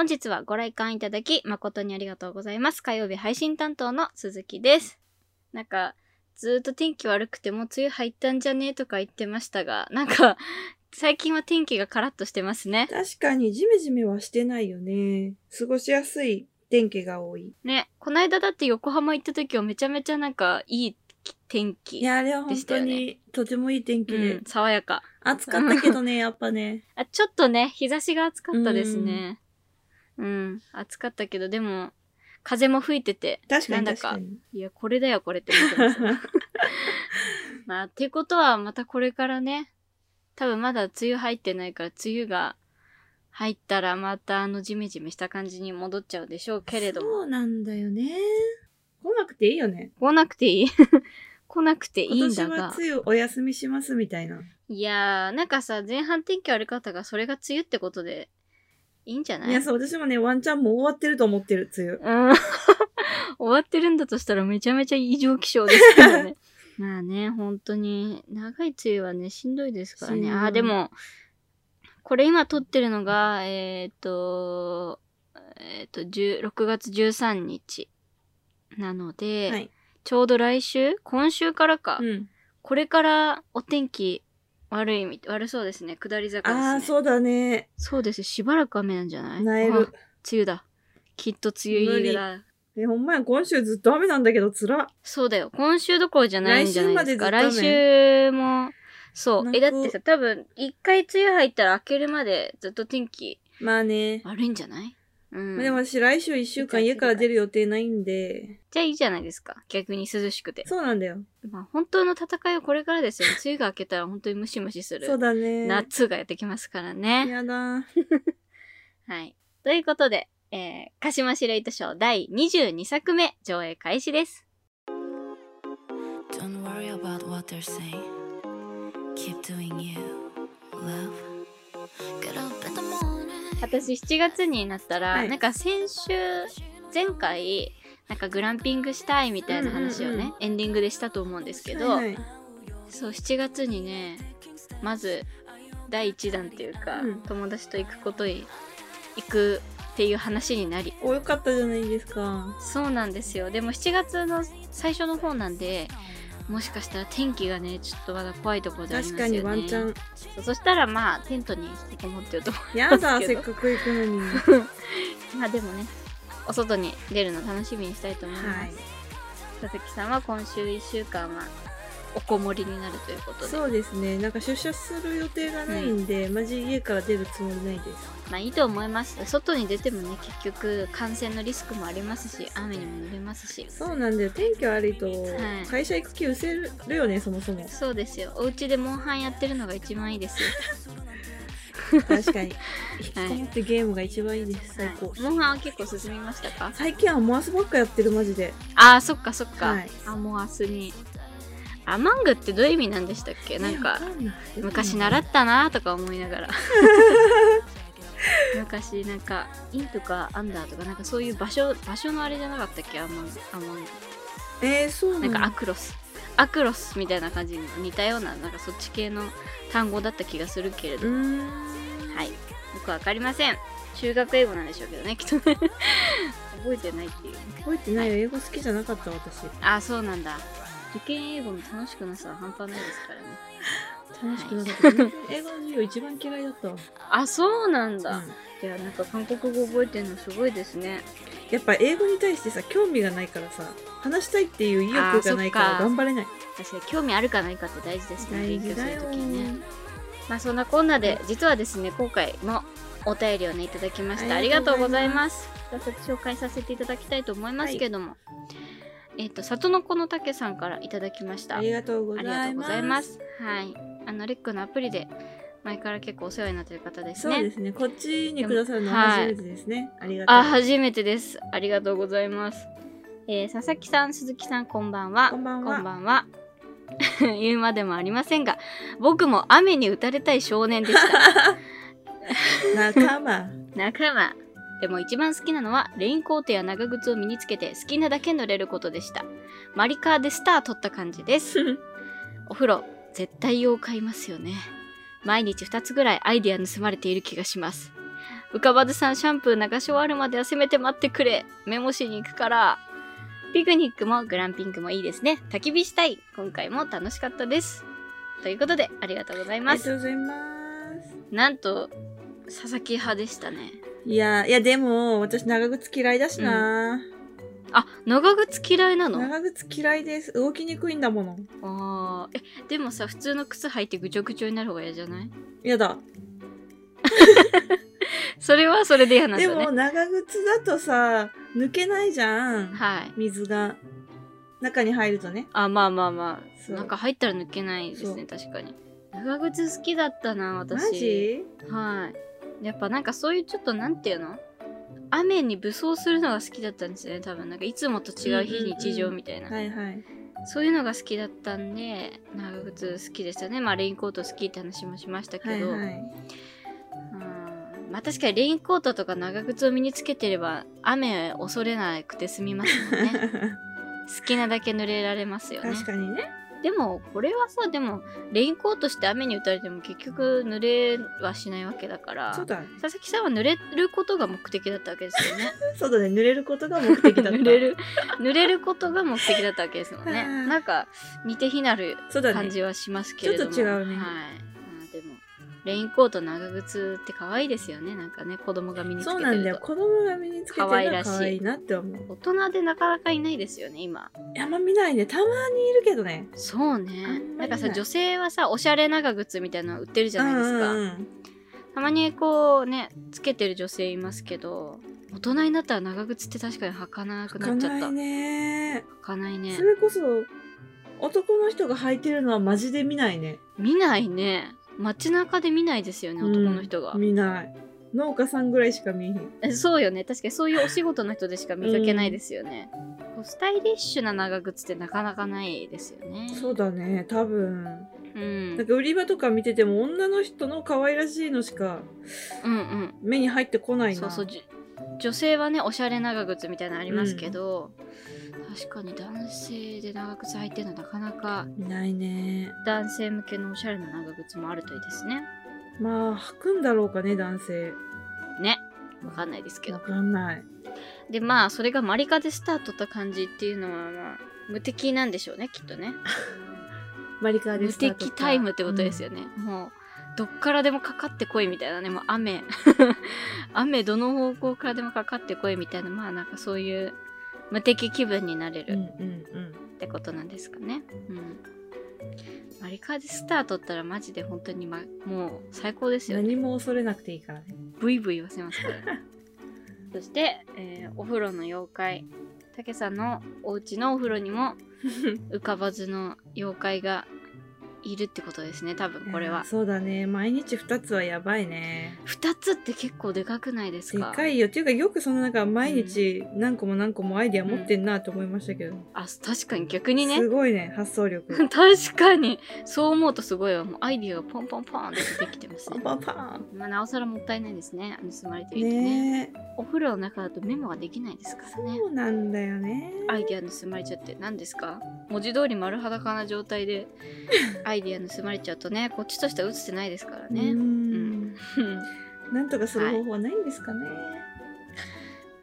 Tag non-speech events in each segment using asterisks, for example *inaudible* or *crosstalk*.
本日はご来館いただき誠にありがとうございます。火曜日配信担当の鈴木です。なんか、ずーっと天気悪くてもう梅雨入ったんじゃねとか言ってましたが、なんか、最近は天気がカラッとしてますね。確かにジメジメはしてないよね。過ごしやすい天気が多い。ね、こないだだって横浜行った時はめちゃめちゃなんかいい天気。いや、あれは本当にとてもいい天気で。うん、爽やか。暑かったけどね、やっぱね。*laughs* あ、ちょっとね、日差しが暑かったですね。うん、暑かったけど、でも、風も吹いてて、確かなんだか。いや、これだよ、これって思ってます。*laughs* まあ、っていうことは、またこれからね、多分まだ梅雨入ってないから、梅雨が入ったらまたあのジメジメした感じに戻っちゃうでしょうけれども。そうなんだよね。来なくていいよね。来なくていい *laughs* 来なくていい今年んだがは。梅雨お休みしますみたいな。いやー、なんかさ、前半天気悪かったが、それが梅雨ってことで、いいんじゃない？いや、そう、私もね、ワンチャンもう終わってると思ってる、梅雨。うん。*laughs* 終わってるんだとしたらめちゃめちゃ異常気象ですけどね。*laughs* まあね、本当に、長い梅雨はね、しんどいですからね。しんどいああ、でも、これ今撮ってるのが、えっ、と、えっ、と、10 6月13日なので、はい。ちょうど来週？今週からか。うん。これからお天気悪いみ、悪そうですね。下り坂ですね。ああ、そうだね。そうです。しばらく雨なんじゃない？なえる。あ梅雨だ。きっと梅雨入りだ。え、ほんまや、今週ずっと雨なんだけど、つら。そうだよ。今週どころじゃないんじゃないですか。来来週までずっと週も、そう。え、だってさ、多分、一回梅雨入ったら明けるまでずっと天気まあね。悪いんじゃない？うん。まあでも私来週一週間家から出る予定ないんで。じゃあいいじゃないですか。逆に涼しくて。そうなんだよ。まあ、本当の戦いはこれからですよ。*laughs* 梅雨が明けたら本当にムシムシする。そうだね。夏がやってきますからね。やだ。*laughs* はい。ということで、えー、鹿島司令図賞第22作目上映開始です。Don't worry about what they're saying. Keep doing you, love. Get up in the. 私7月になったら、はい。なんか先週前回なんかグランピングしたいみたいな話をね、うんうん。うんエンディングでしたと思うんですけど、はい。はいそう7月にねまず第1弾っていうか、うん。友達と行くことに行くっていう話になり。お、よかったじゃないですか。そうなんですよ。でも7月の最初の方なんでもしかしたら天気がねちょっとまだ怖いところでありますよね確かにワンチャン。そしたらまあテントに引きこもってると思うやだ、せっかく行くのに。*laughs* まあでもね、お外に出るの楽しみにしたいと思います。はい。佐々木さんは今週1週間はおこもりになるということで、そうですね。なんか出社する予定がないんで、マジ家から出るつもりないです。まあいいと思います。外に出てもね、結局感染のリスクもありますし、雨にも濡れますし。そうなんだよ。天気悪いとはい、会社行く気失せるよね、そもそも。そうですよ。お家でモンハンやってるのが一番いいですよ。*laughs* 確かに。引きこもってゲームが一番いいです。最高。モンハンは結構進みましたか？最近はモアスばっかやってる、マジで。あー、そっかそっか。はいあ、もう明日に。アマングってどういう意味なんでしたっけ？なんか昔習ったなとか思いながら。*laughs* 昔なんかインとかアンダーとかなんかそういう場所場所のあれじゃなかったっけ？あんまあんま。えー、そうなんかアだ。クロス。アクロスみたいな感じに似たようななんかそっち系の単語だった気がするけれど。はい。よくわかりません。中学英語なんでしょうけどねきっとね。覚えてないっていう。覚えてない。よ。英語好きじゃなかった、私。ああそうなんだ受験英語の楽しくなさは半端ないですからね。楽しくなかった。英語の授業一番嫌いだったわ。あそうなんだ、うん。いやなんか韓国語覚えてるのすごいですね。やっぱ英語に対してさ、興味がないからさ、話したいっていう意欲がないから頑張れない。確かに興味あるかないかって大事ですね大勉強するときにね。まあそんなこんなで実はですね今回もお便りをねいただきましたあありがとうござざいます。早速紹介させていただきたいと思いますけども、えっ、と里の子のたけさんからいただきました。ありがとうございます。ありがとうございます。はい。あのレックのアプリで前から結構お世話になってる方ですね。そうですね。こっちにくださるのは初めてですね。ありがとう。あ初めてです。ありがとうございます。えー佐々木さん鈴木さんこんばんは。こんばんは。こんばんは。*laughs* 言うまでもありませんが僕も雨に打たれたい少年でした。*laughs* 仲間。*laughs* 仲間でも一番好きなのはレインコートや長靴を身につけて好きなだけ乗れることでしたマリカーでスター取った感じです *laughs* お風呂絶対用買いますよね毎日2つぐらいアイデア盗まれている気がします浮かばずさんシャンプー流し終わるまではせめて待ってくれ。メモしに行くから。ピクニックもグランピングもいいですね。焚き火したい。今回も楽しかったです。ということで、ありがとうございあります。がとうございます。なんと、佐々木派でしたね。いや、いやでも、私長靴嫌いだしな、あ、長靴嫌いなの？長靴嫌いです。動きにくいんだもの。あーえ、でもさ、普通の靴履いてぐちょぐちょになる方が嫌じゃない？やだ。*laughs* それはそれで嫌なんだでねも。長靴だとさ、抜けないじゃん。はい。水が。中に入るとね。あ、まあまあまあ。そんか入ったら抜けないですね、確かに。長靴好きだったな、私。マジ？はい。やっぱなんかそういうちょっとなんていうの？雨に武装するのが好きだったんですよね、多分。なんかいつもと違う非日常みたいな。はいはい。そういうのが好きだったんで、長靴好きでしたね。まあレインコート好きって話もしましたけど。はいはい。うんまあ確かにレインコートとか長靴を身につけてれば雨恐れなくて済みますもんね。*laughs* 好きなだけ濡れられますよね。確かにね。でもこれはさでもレインコートして雨に打たれても結局濡れはしないわけだからそうだね。佐々木さんは濡れることが目的だったわけですよね。*laughs* そうだね。濡れることが目的だった。*laughs* 濡れる濡れることが目的だったわけですもんね。うんなんか似て非なる。感じはしますけれども。ちょっと違うねはい。レインコート長靴って可愛いですよね。なんかね子供が身につけてると。そうなんだよ。子供が身につけてるのは可愛らしいなって思う。大人でなかなかいないですよね今。あんま見ないね。たまにいるけどね。そうあね。んなんかさ女性はさおしゃれ長靴みたいなの売ってるじゃないですか。うんうんうんたまにこうねつけてる女性いますけど大人になったら長靴って確かに履かなくなっちゃった。履かないね。履かないねそ。れこそ、男の人が履いてるのはマジで見ないね。見ないね。街中で見ないですよね男の人がうん。見ない。農家さんぐらいしか見えへん。えそうよね確かにそういうお仕事の人でしか見かけないですよね。こうスタイリッシュな長靴ってなかなかないですよね。そうだね、多分。うん。なんか売り場とか見てても女の人の可愛らしいのしかうんうん。目に入ってこないな。そうそうじゅ女性はねおしゃれ長靴みたいなのありますけど、確かに男性で長靴履いてるのなかなかいないね。男性向けのおしゃれな長靴もあるといいですね。まあ、履くんだろうかね、男性。ね。わかんないですけわどかんない。でまあそれがマリカでスタートった感じっていうのはまあ無敵なんでしょうねきっとね。*laughs* マリカーで無スタート敵タイムってことですよ。よね、もうどっからでもかかってこいみたいなね。もう雨。*laughs* 雨どの方向からでもかかってこいみたいな。まあなんかそういう無敵気分になれる、うんうんうん。ってことなんですかね。うん。マリカーでスタートったらマジで本当に、ま、もう最高ですよね。何も恐れなくていいからね。ブイブイ言わせますからね。*laughs* そして、えーお風呂の妖怪。たけさんのお家のお風呂にも *laughs* 浮かばずの妖怪がいるってことですね、多分これは。そうだね。毎日2つはやばいね。二つって結構でかくないですでかかいよ。っていうか、よくそのなんか毎日何個も何個もアイディア持ってんなって思いましたけど。あ、確かに逆にねす。ごいね、発想力。*laughs* 確かに。そう思うとすごいわ。もうアイディアがポンポンポンって出てきてますね。パンパンパまあ、なおさらもったいないですね。盗まれてるとねねお風呂の中だとメモができないですかえ。らね。そうなんだよね。アイディア盗まれちゃって何ですか？文字通り丸裸な状態でアイディア盗まれちゃうとね、こっちとしては映ってないですからうね。ん。なんとかする方法はないんですかね。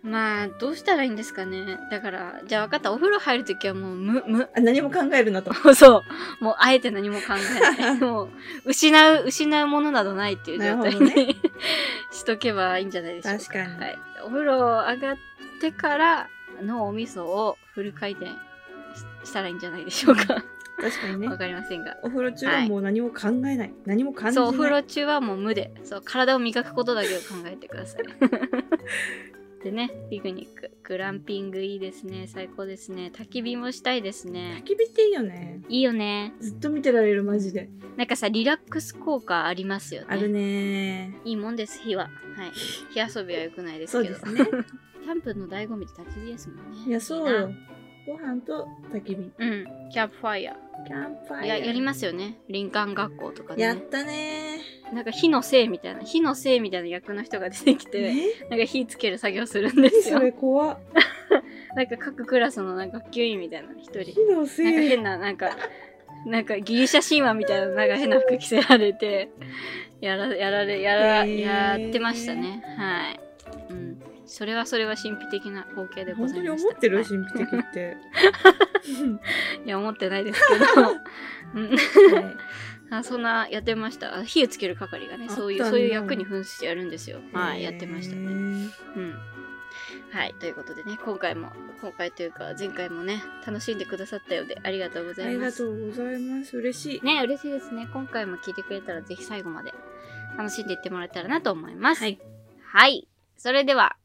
まあ、どうしたらいいんですかね。だから、じゃあ分かった。お風呂入るときはもう無、無。あ何も考えるなと。*laughs* そう。もうあえて何も考えない。*laughs* もう、失う、失うものなどないっていう状態に、ね *laughs* しとけばいいんじゃないでしょうか。確かにはい。お風呂上がってからのお味噌をフル回転ししたらいいんじゃないでしょうか。確かにねわ。かりませんが。お風呂中はもう何も考えない。何も感じない。そう、お風呂中はもう無で、そう、体を磨くことだけを考えてください。*laughs* でね、ピクニック、グランピングいいですね。最高ですね。焚き火もしたいですね。焚き火っていいよね。いいよね。ずっと見てられる、マジで。なんかさ、リラックス効果ありますよね。あるねいいもんです、火は。はい。*laughs* 火遊びは良くないですけど。そうですね。*laughs* キャンプの醍醐味って焚き火ですもんね。いや、そういよな。ご飯と焚き火。うん。キャンプファイヤキャンプファー。イヤー。いや、やりますよね。林間学校とかで、ね。やったねなんか火のせいみたいな、火のせいみたいな役の人が出てきー。て、え？なんか火つける作業するんですよそ。れ怖っ。*laughs* なんか各クラスのなんか学級委員みたいな一人。火の精。なんか変な、なんか、なんかギリシャ神話みたいななんか変な服着せられて、やら、やられ、やら、へーやってましたね。はい。うん。それはそれは神秘的な光景でご本当にざいました。思ってる？はい神秘的って。*laughs* いや、思ってないですけど。*laughs* うんはいあそんなやってました。あ火をつける係がね、そういう、そういう役に扮してやるんですよ。はい、やってましたね。うん。はい、ということでね、今回も、今回というか、前回もね、楽しんでくださったようで、ありがとうござありがいます。とうございます。嬉しい。ね、嬉しいですね。今回も聞いてくれたら、ぜひ最後まで楽しんでいってもらえたらなと思います。はい。はい。それでは、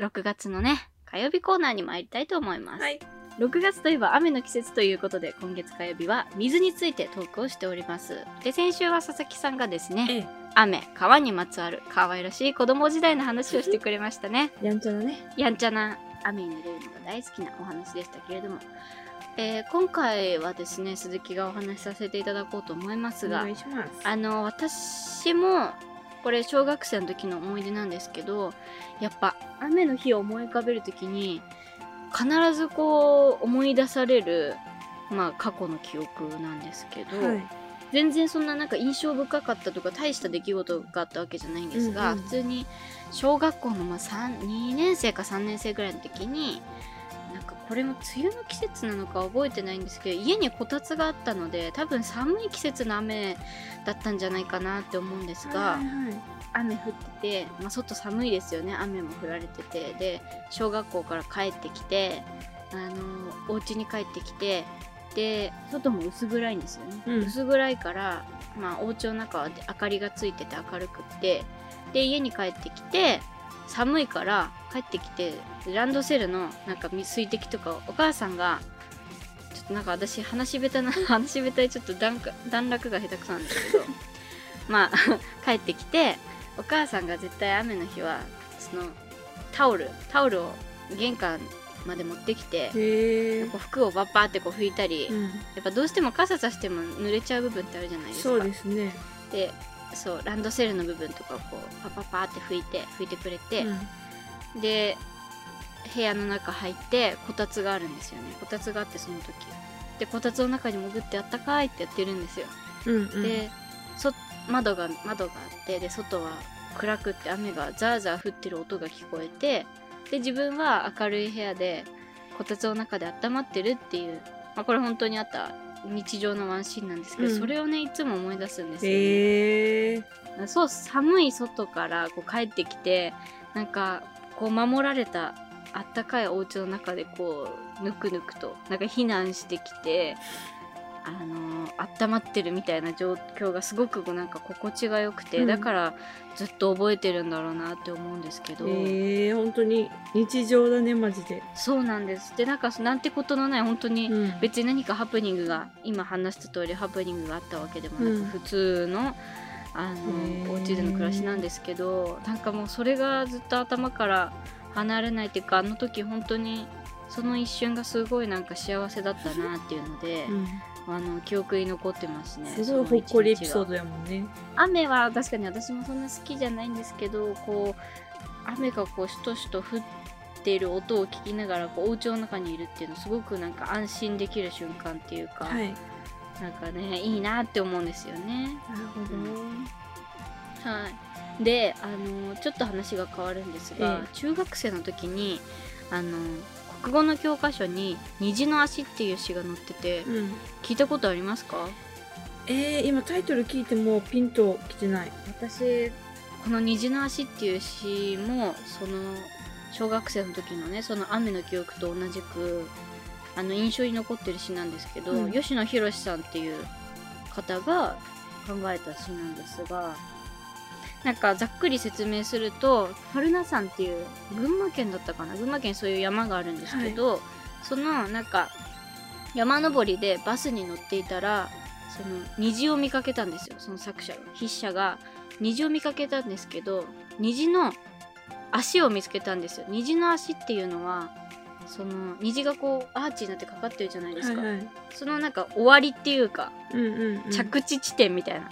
6月のね、火曜日コーナーに参りたいと思います。はい。6月といえば雨の季節ということで今月火曜日は水についてトークをしておりますで先週は佐々木さんがですねええ、雨川にまつわる可愛らしい子供時代の話をしてくれましたね *laughs* やんちゃだね。やんちゃな雨に濡れるのが大好きなお話でしたけれども、えー今回はですね鈴木がお話しさせていただこうと思いますが。あの私もこれ小学生の時の思い出なんですけどやっぱ雨の日を思い浮かべる時に必ずこう思い出されるまあ過去の記憶なんですけど、はい。全然そんななんか印象深かったとか大した出来事があったわけじゃないんですが、うんうん普通に小学校のまあ3 2年生か3年生ぐらいの時になんかこれも梅雨の季節なのか覚えてないんですけど家にこたつがあったので多分寒い季節の雨だったんじゃないかなって思うんですが、はいはい雨降ってて、まあ、外寒いですよね。雨も降られてて。で小学校から帰ってきてあのお家に帰ってきてで外も薄暗いんですよね、うん。薄暗いから、まあ、お家の中は明かりがついてて明るくってで家に帰ってきて寒いから帰ってきてランドセルのなんか水滴とかをお母さんがちょっとなんか私話下手な *laughs* 話下手でちょっと段か段落が下手くそなんですけどまあ *laughs* 帰ってきてお母さんが絶対雨の日はそのタオルタオルを玄関まで持ってきて。こう服をバッバーってこう拭いたり、うん。やっぱどうしても傘さしても濡れちゃう部分ってあるじゃないですかそうですね。でそうランドセルの部分とかをこうパパパーって拭いて拭いてくれて、うん。で部屋の中入ってこたつがあるんですよね。こたつがあってその時。でこたつの中に潜ってあったかいってやってるんですよ。うんうん。で、そ窓が窓があってで外は暗くって雨がザーザー降ってる音が聞こえてで自分は明るい部屋でこたつの中で温まってるっていう、まあ、これ本当にあった日常のワンシーンなんですけど、うんそれをねいつも思い出すんですよ、ねへえ。そう寒い外からこう帰ってきてなんかこう守られたあったかいお家の中でこうぬくぬくとなんか避難してきてあのー温まってるみたいな状況がすごくなんか心地がよくて、うん。だからずっと覚えてるんだろうなって思うんですけど、へえ、本当に日常だね、マジで。そうなんです。でなんかなんてことのない本当にうん。別に何かハプニングが今話した通りハプニングがあったわけでもなく、うん。普通のあのお家での暮らしなんですけどなんかもうそれがずっと頭から離れないっていうかあの時本当にその一瞬がすごいなんか幸せだったなっていうので、うんあの記憶に残ってますねすごいほっこりエピソードドやもんね。雨は確かに私もそんな好きじゃないんですけどこう雨がこうしとしと降っている音を聞きながらこうお家の中にいるっていうのすごくなんか安心できる瞬間っていうか、はい。なんかねいいなって思うんですよね。なるほど。はい、であのちょっと話が変わるんですが、え中学生の時にあの国語の教科書に「虹の足」っていう詩が載っててうん。聞いたことありますか？えー、今タイトル聞いてもピンときてない。私この「虹の足」っていう詩もその小学生の時のねその雨の記憶と同じくあの印象に残ってる詩なんですけど、うん吉野博さんっていう方が考えた詩なんですがなんかざっくり説明すると春名山っていう群馬県だったかな？群馬県にそういう山があるんですけど、そのなんか山登りでバスに乗っていたらその虹を見かけたんですよその作者筆者が。虹を見かけたんですけど虹の足を見つけたんですよ。虹の足っていうのはその虹がこうアーチになってかかってるじゃないですか、はいはい。そのなんか終わりっていうか、うんうん、うん。着地地点みたいな。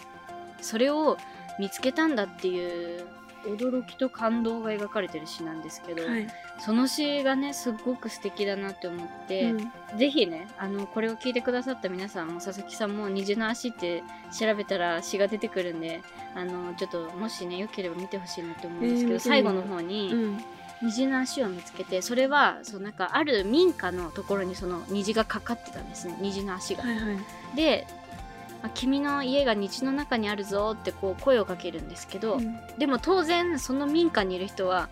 それを見つけたんだっていう驚きと感動が描かれてる詩なんですけど、はい。その詩がねすっごく素敵だなって思って、うんぜひねあのこれを聞いてくださった皆さんも佐々木さんも虹の足って調べたら詩が出てくるんであのちょっともしねよければ見てほしいなって思うんですけど、えー最後の方に、うん。虹の足を見つけてそれはそうなんかある民家のところにその虹がかかってたんですね虹の足が。はいはい。で、あ君の家が虹の中にあるぞってこう声をかけるんですけど、うん。でも当然その民家にいる人は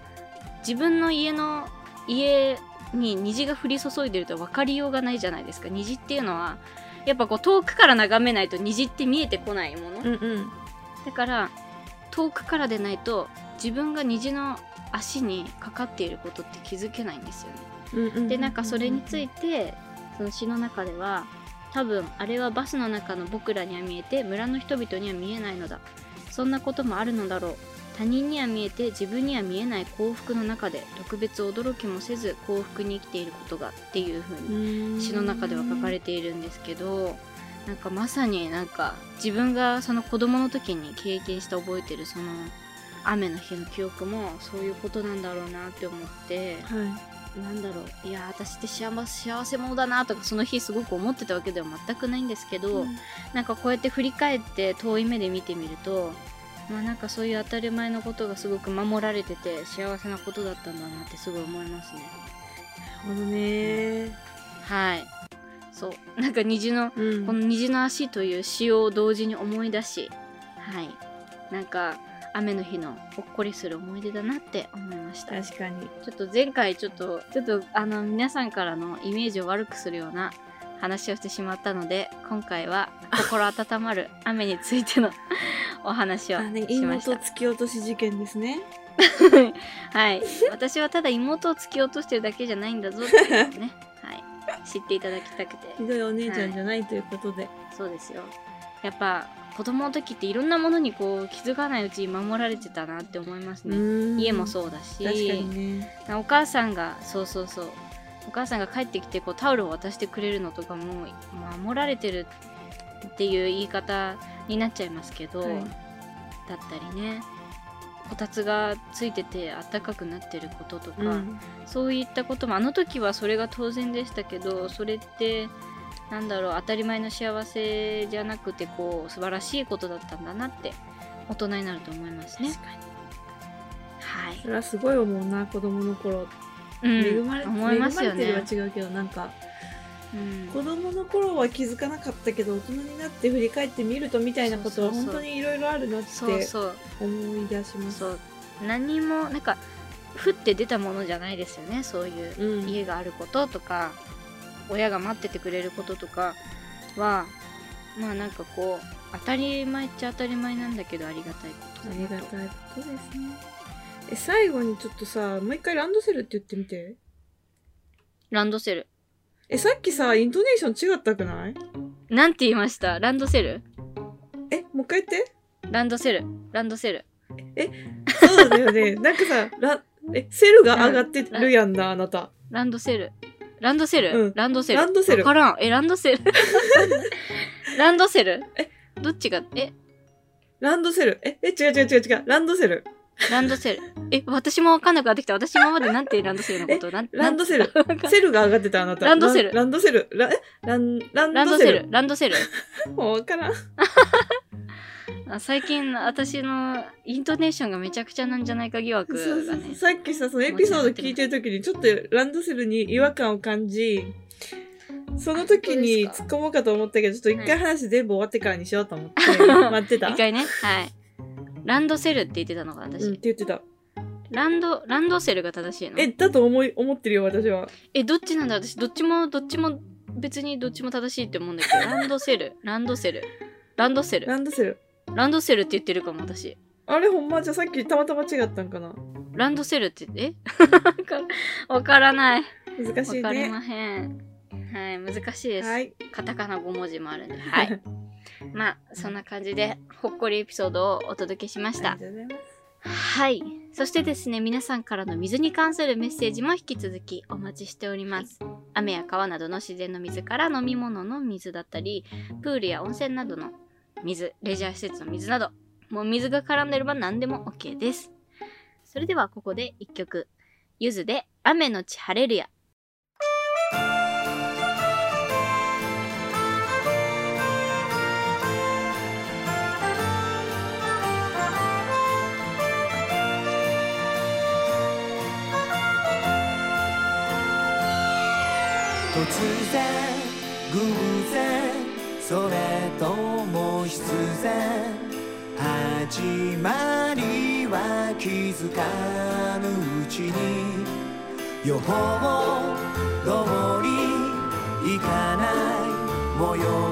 自分の家の家に虹が降り注いでると分かりようがないじゃないですか。虹っていうのはやっぱこう遠くから眺めないと虹って見えてこないもの、うんうん。だから遠くからでないと自分が虹の足にかかっていることって気づけないんですよね。でなんかそれについてその詩の中では多分あれはバスの中の僕らには見えて村の人々には見えないのだ。そんなこともあるのだろう。他人には見えて自分には見えない幸福の中で特別驚きもせず幸福に生きていることがっていう風に詩の中では書かれているんですけどなんかまさになんか自分がその子供の時に経験して覚えてるその雨の日の記憶もそういうことなんだろうなって思ってはい。なんだろういや私って幸せ幸せ者だなとかその日すごく思ってたわけでは全くないんですけど、なんかこうやって振り返って遠い目で見てみるとまあなんかそういう当たり前のことがすごく守られてて幸せなことだったんだなってすごい思いますね。なるほどね。はい。そう。なんか虹のうん。この虹の足という詩を同時に思い出しはい。なんか雨の日のほっこりする思い出だなって思いました確かに。ちょっと前回ちょっと、ちょっとあの皆さんからのイメージを悪くするような話をしてしまったので、今回は心温まる雨についてのお話を *laughs* しました。妹突き落とし事件ですね。*laughs* はい。私はただ妹を突き落としてるだけじゃないんだぞっていうね、はい。知っていただきたくて。ひどいお姉ちゃんじゃないということで。そうですよ。やっぱ子供の時っていろんなものにこう気づかないうちに守られてたなって思いますね。家もうそうだし、ね。お母さんがそうそうそうお母さんが帰ってきてこうタオルを渡してくれるのとかも守られてるっていう言い方になっちゃいますけど、はいだったりねこたつがついててあったかくなってることとか、うん。そういったこともあの時はそれが当然でしたけどそれってなんだろう当たり前の幸せじゃなくてこう素晴らしいことだったんだなって大人になると思いますね確。かに。はいそれはすごい思うな、子供の頃。うん恵まれ思いますよね恵まれてるは違うけど、なんか、うん子供の頃は気づかなかったけど、大人になって振り返ってみるとみたいなことは本当にいろいろあるなって思い出します。そう何もなんか降って出たものじゃないですよねそういううん。家があることとか、親が待っててくれることとかはまあなんかこう当たり前っちゃ当たり前なんだけどありがたいことありがたいことですね。え、最後にちょっとさ、もう一回ランドセルって言ってみて。ランドセルえ、さっきさ、イントネーション違ったくない？なんて言いました？ランドセル？え、もう一回言って。ランドセル。ランドセル。そうだよね。*laughs* なんかさ、ラえ、セルが上がってるやんな、あなた。ランドセル。ランドセル、うん。ランドセル。ランドセル。わからん。えランドセル？*laughs* ランドセル？え？どっちがえ？ランドセル。え、え、違う違う違う違う。ランドセル。ランドセル。え、私もわかんなくなってきた。私今までなんてランドセルのことなんランドセルセルが上がってた、あなた。ランドセルランドセル。ラ、えラン、ランランドセル。ランドセル。もうわからん。*laughs* あ最近私のイントネーションがめちゃくちゃなんじゃないか疑惑そうそうがね。さっきさ、そのエピソード聞いてる時に、ちょっとランドセルに違和感を感じ、その時に突っ込もうかと思ったけど、ちょっと一回話全部終わってからにしようと思って、待ってた。一回ね。はい。ランドセルって言ってたのか、私。うん、って言ってた。ランド、ランドセルが正しいの？え、だと思い、思ってるよ、私は。え、どっちなんだ？私、どっちも、どっちも、別にどっちも正しいって思うんだけど、*laughs* ランドセル、ランドセル、ランドセル、ランドセル。ランドセルって言ってるかも、私。あれ、ほんま？じゃあさっきたまたま違ったんかな？ランドセルって、え？*laughs* わからない。難しいね。わかりまへん。はい、難しいです。はい。カタカナ5文字もあるんで。はい。*laughs* まあ、そんな感じで、ほっこりエピソードをお届けしましたあり。がとうございます。はい。そしてですね、皆さんからの水に関するメッセージも引き続きお待ちしております。雨や川などの自然の水から飲み物の水だったり、プールや温泉などの水、レジャー施設の水など、もう水が絡んでれば何でも OK です。それではここで一曲。ゆずで雨のち晴れるや。然それとも必然始まりは気づかぬうちに予報通りいかない模様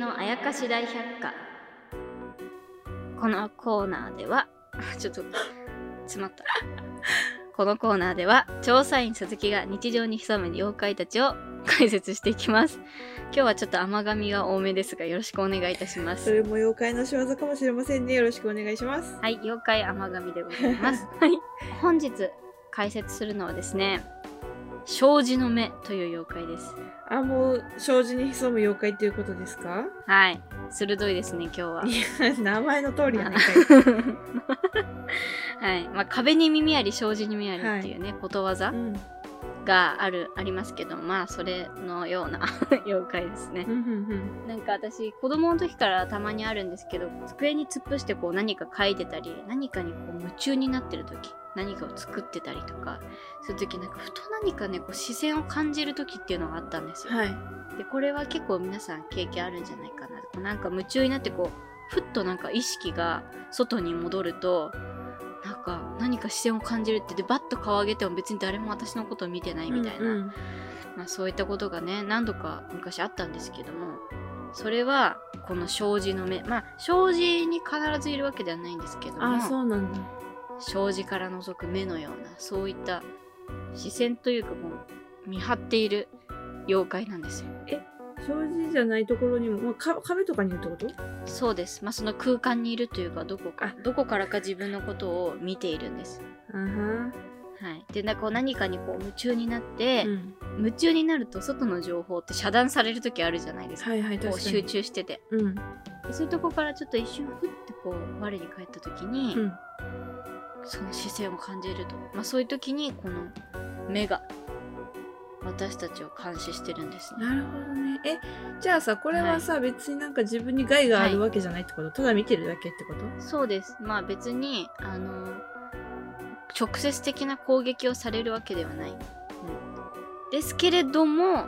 のあやかし大百科。このコーナーでは、*laughs* ちょっと、詰まった。このコーナーでは、調査員鈴木が日常に潜む妖怪たちを解説していきます。今日はちょっと甘噛みが多めですが、よろしくお願いいたします。それも妖怪の仕業かもしれませんね。よろしくお願いします。はい、妖怪甘噛みでございます。*laughs* はい。本日解説するのはですね、障子の目という妖怪です。あ、もう、障子に潜む妖怪っていうことですか？はい、鋭いですね、今日は。名前の通りやね *laughs* はい。まあ、壁に耳あり、障子に耳ありっていうね、ことわざい。うん。がある、ありますけど、まあ、それのような *laughs* 妖怪ですねなんか私、子供の時からたまにあるんですけど、机に突っ伏してこう何か書いてたり、何かにこう夢中になってる時、何かを作ってたりとか、する時なんかふと何かね、こう視線を感じる時っていうのがあったんですよ。うん。はい。でこれは結構皆さん経験あるんじゃないかななんか夢中になってこうふっとなんか意識が外に戻ると何か視線を感じるってでバッと顔上げても別に誰も私のことを見てないみたいな、うんうんまあ、そういったことがね何度か昔あったんですけどもそれはこの障子の目まあ障子に必ずいるわけではないんですけどもあ、そうなんだ。障子から覗く目のようなそういった視線というかもう見張っている妖怪なんですよ障子じゃないところにも、まあ、か壁とかにいるってこと？そうです。まあ、その空間にいるというか、どこかあ、どこからか自分のことを見ているんです。あははい。で、なんかこう何かにこう夢中になって、うん。夢中になると外の情報って遮断される時あるじゃないですか。はいはい、こう。集中してて。うん。でそういうとこからちょっと一瞬ふってこう我に返った時に、うん。その視線を感じると。まあそういう時にこの目が私たちを監視してるんですね。なるほどね。え、じゃあさ、これはさ、別になんか自分に害があるわけじゃないってこと、ただ見てるだけってこと？そうです。まあ別に、あの、直接的な攻撃をされるわけではない。うん、ですけれども、ま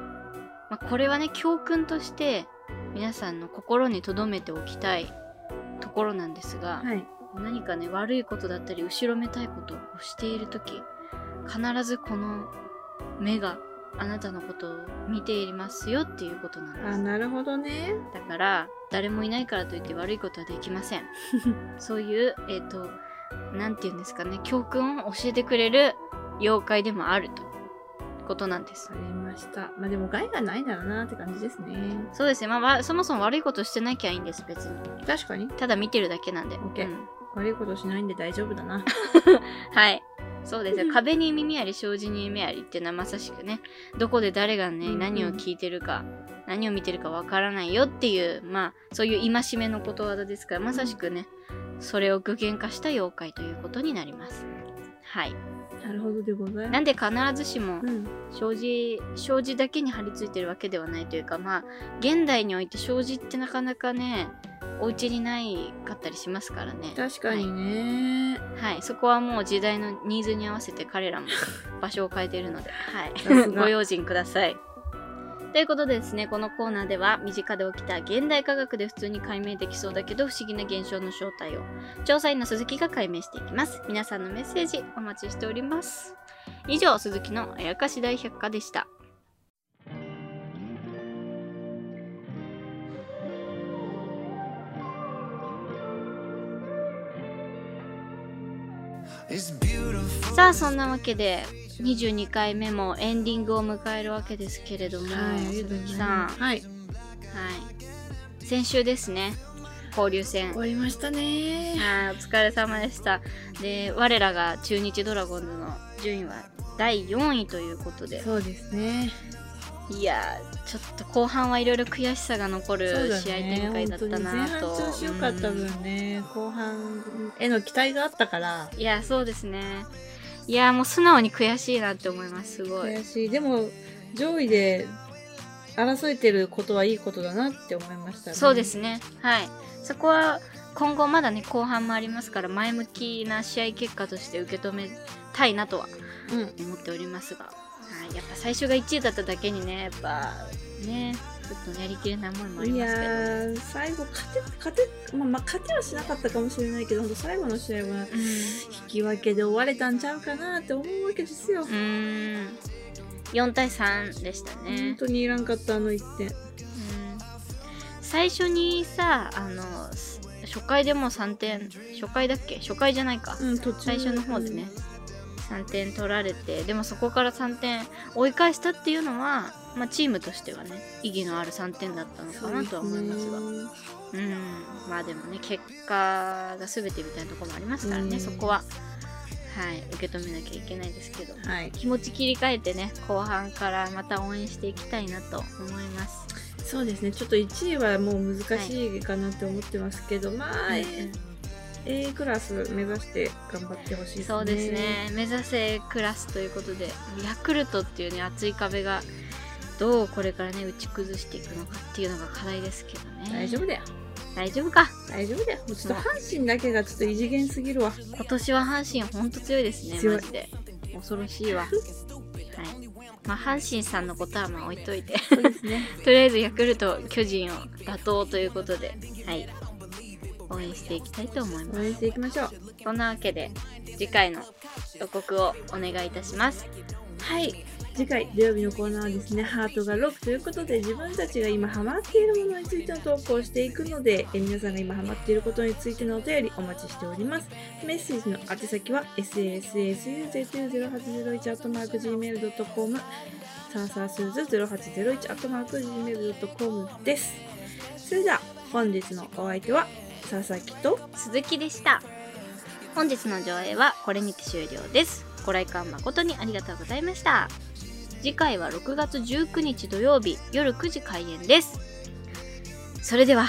あ、これはね、教訓として皆さんの心に留めておきたいところなんですが、はい。何かね、悪いことだったり、後ろめたいことをしているとき、必ずこの目があなたのことを見ていますよっていうことなんです。あ、なるほどね。だから誰もいないからといって悪いことはできません *laughs* そういうえっ、となんて言うんですかね教訓を教えてくれる妖怪でもあるということなんですありました。まあでも害がないならなって感じですね。そうですねまあわそもそも悪いことしてなきゃいいんです別に確かに。ただ見てるだけなんで、OK うん悪いことしないんで大丈夫だな。*laughs* はいそうですよ。壁に耳あり障子に耳ありっていうのはまさしくね。どこで誰がね、何を聞いてるか何を見てるかわからないよっていうまあそういう戒めのことわざですからまさしくねそれを具現化した妖怪ということになります。はい。なるほどでございます。なんで必ずしもうん。障子障子だけに貼り付いてるわけではないというかまあ現代において障子ってなかなかねお家にないかったりしますからね。確かにね。はい。そこはもう時代のニーズに合わせて彼らも場所を変えているので、はい。ご用心ください。ということでですねこのコーナーでは身近で起きた現代科学で普通に解明できそうだけど不思議な現象の正体を調査員の鈴木が解明していきます。皆さんのメッセージお待ちしております。以上鈴木のあやかし大百科でしたさあそんなわけで22回目もエンディングを迎えるわけですけれども、はい、鈴木さん、ははい。い、先週ですね交流戦終わりましたね。はいお疲れ様でしたで我らが中日ドラゴンズの順位は第4位ということでそうですね。いやーちょっと後半はいろいろ悔しさが残る試合ね。展開だった本当に前なと半調子良かったうん分ね、後半への期待があったから、いやそうですねいやもう素直に悔しいなって思いますすごい悔しい。でも、上位で争えてることはいいことだなって思いましたね。そうですねはいそこは今後まだね後半もありますから前向きな試合結果として受け止めたいなとはうん。思っておりますが、はい、やっぱ最初が1位だっただけにねやっぱねちょっとやりきれない思いもありいやますけど。ー、最後勝て、勝て、まあ、まあ、勝てはしなかったかもしれないけど、最後の試合はうん。引き分けで終われたんちゃうかなって思うわけですよ。うーん。4対3でしたね。本当にいらんかったあの1点。うん。最初にさあの初回でもう3点初回だっけ？初回じゃないか、うん、最初の方でね、3点取られてでもそこから3点追い返したっていうのは、まあ、チームとしてはね意義のある3点だったのかなとは思いますが。うん。まあでもね結果が全てみたいなところもありますからね、うん。そこは。はい。受け止めなきゃいけないですけど。はい。気持ち切り替えてね後半からまた応援していきたいなと思います。そうですね。ちょっと1位はもう難しいかなって思ってますけど、まあ、うん A クラス目指して頑張ってほしいですね。そうですね。目指せクラスということでヤクルトっていうね熱い壁がどうこれからね打ち崩していくのかっていうのが課題ですけどね。大丈夫だよ。大丈夫か。大丈夫だよ。ちょっと阪神だけがちょっと異次元すぎるわ。今年は阪神ほんと強いですね強い。マジで。恐ろしいわ。はい。まあ阪神さんのことはまあ置いといて。そうですね。*laughs* とりあえずヤクルト巨人を打倒ということで。はい応援していきたいと思います応援していきましょう。そんなわけで次回の予告をお願いいたしますはい。次回土曜日のコーナーはですね、ハートが6ということで自分たちが今ハマっているものについての投稿をしていくので、え皆さんが今ハマっていることについてのお便りお待ちしております。メッセージの宛先は sassuzu0801-gmail.com サーサースーズ 0801-gmail.com です。それでは本日のお相手は佐々木と鈴木でした。本日の上映はこれにて終了です。ご来館誠にありがとうございました。次回は6月19日土曜日夜9時開演です。それでは、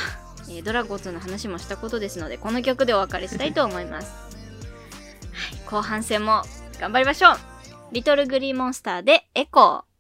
えードラゴンズの話もしたことですのでこの曲でお別れしたいと思います、はい、後半戦も頑張りましょう。リトルグリーンモンスターでエコー。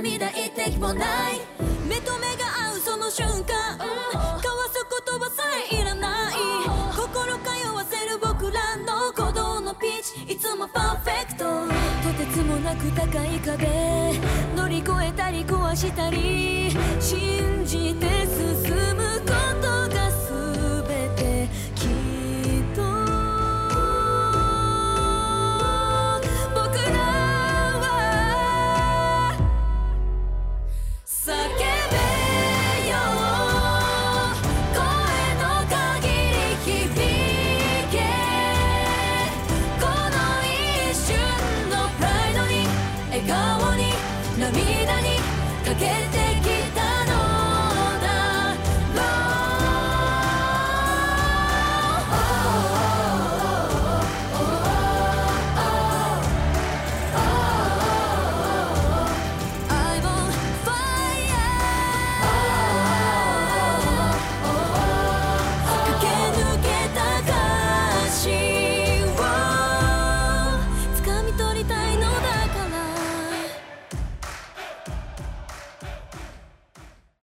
涙一滴もない。目と目が合うその瞬間、交わす言葉さえいらない。心通わせる僕らの鼓動のピッチ。いつもパーフェクト。とてつもなく高い壁。乗り越えたり壊したり。信じて